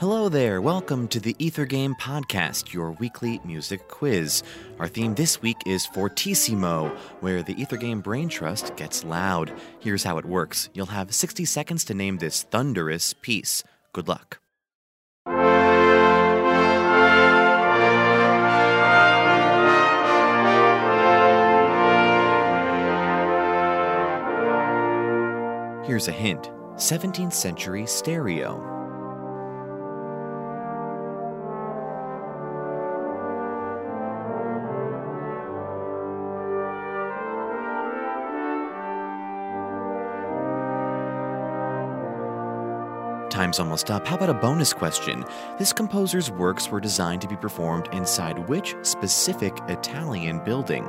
Hello there, welcome to the Ether Game Podcast, your weekly music quiz. Our theme this week is Fortissimo, where the Ether Game Brain Trust gets loud. Here's how it works you'll have 60 seconds to name this thunderous piece. Good luck. Here's a hint 17th century stereo. Time's almost up. How about a bonus question? This composer's works were designed to be performed inside which specific Italian building?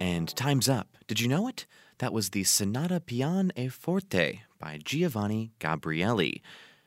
And time's up. Did you know it? That was the Sonata Pian e Forte by Giovanni Gabrieli.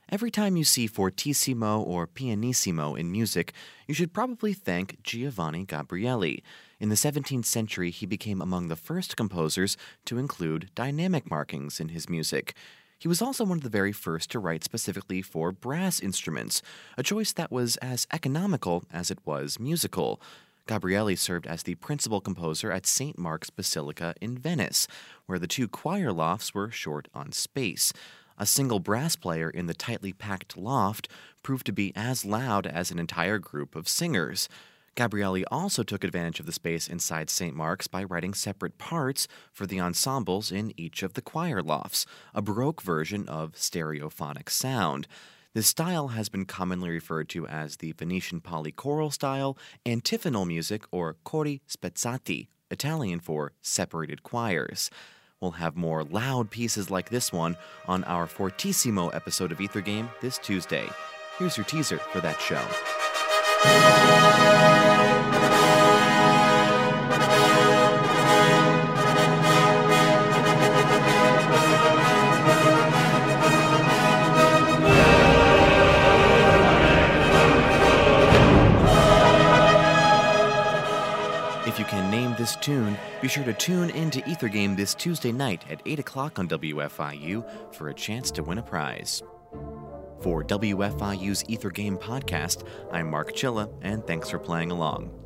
Every time you see fortissimo or pianissimo in music, you should probably thank Giovanni Gabrieli. In the 17th century, he became among the first composers to include dynamic markings in his music. He was also one of the very first to write specifically for brass instruments, a choice that was as economical as it was musical. Gabrieli served as the principal composer at St. Mark's Basilica in Venice, where the two choir lofts were short on space. A single brass player in the tightly packed loft proved to be as loud as an entire group of singers. Gabrieli also took advantage of the space inside St. Mark's by writing separate parts for the ensembles in each of the choir lofts, a Baroque version of stereophonic sound. This style has been commonly referred to as the Venetian polychoral style, antiphonal music, or cori spezzati, Italian for separated choirs. We'll have more loud pieces like this one on our Fortissimo episode of Ether Game this Tuesday. Here's your teaser for that show. If you can name this tune, be sure to tune in to Ether Game this Tuesday night at 8 o'clock on WFIU for a chance to win a prize. For WFIU's Ether Game podcast, I'm Mark Chilla, and thanks for playing along.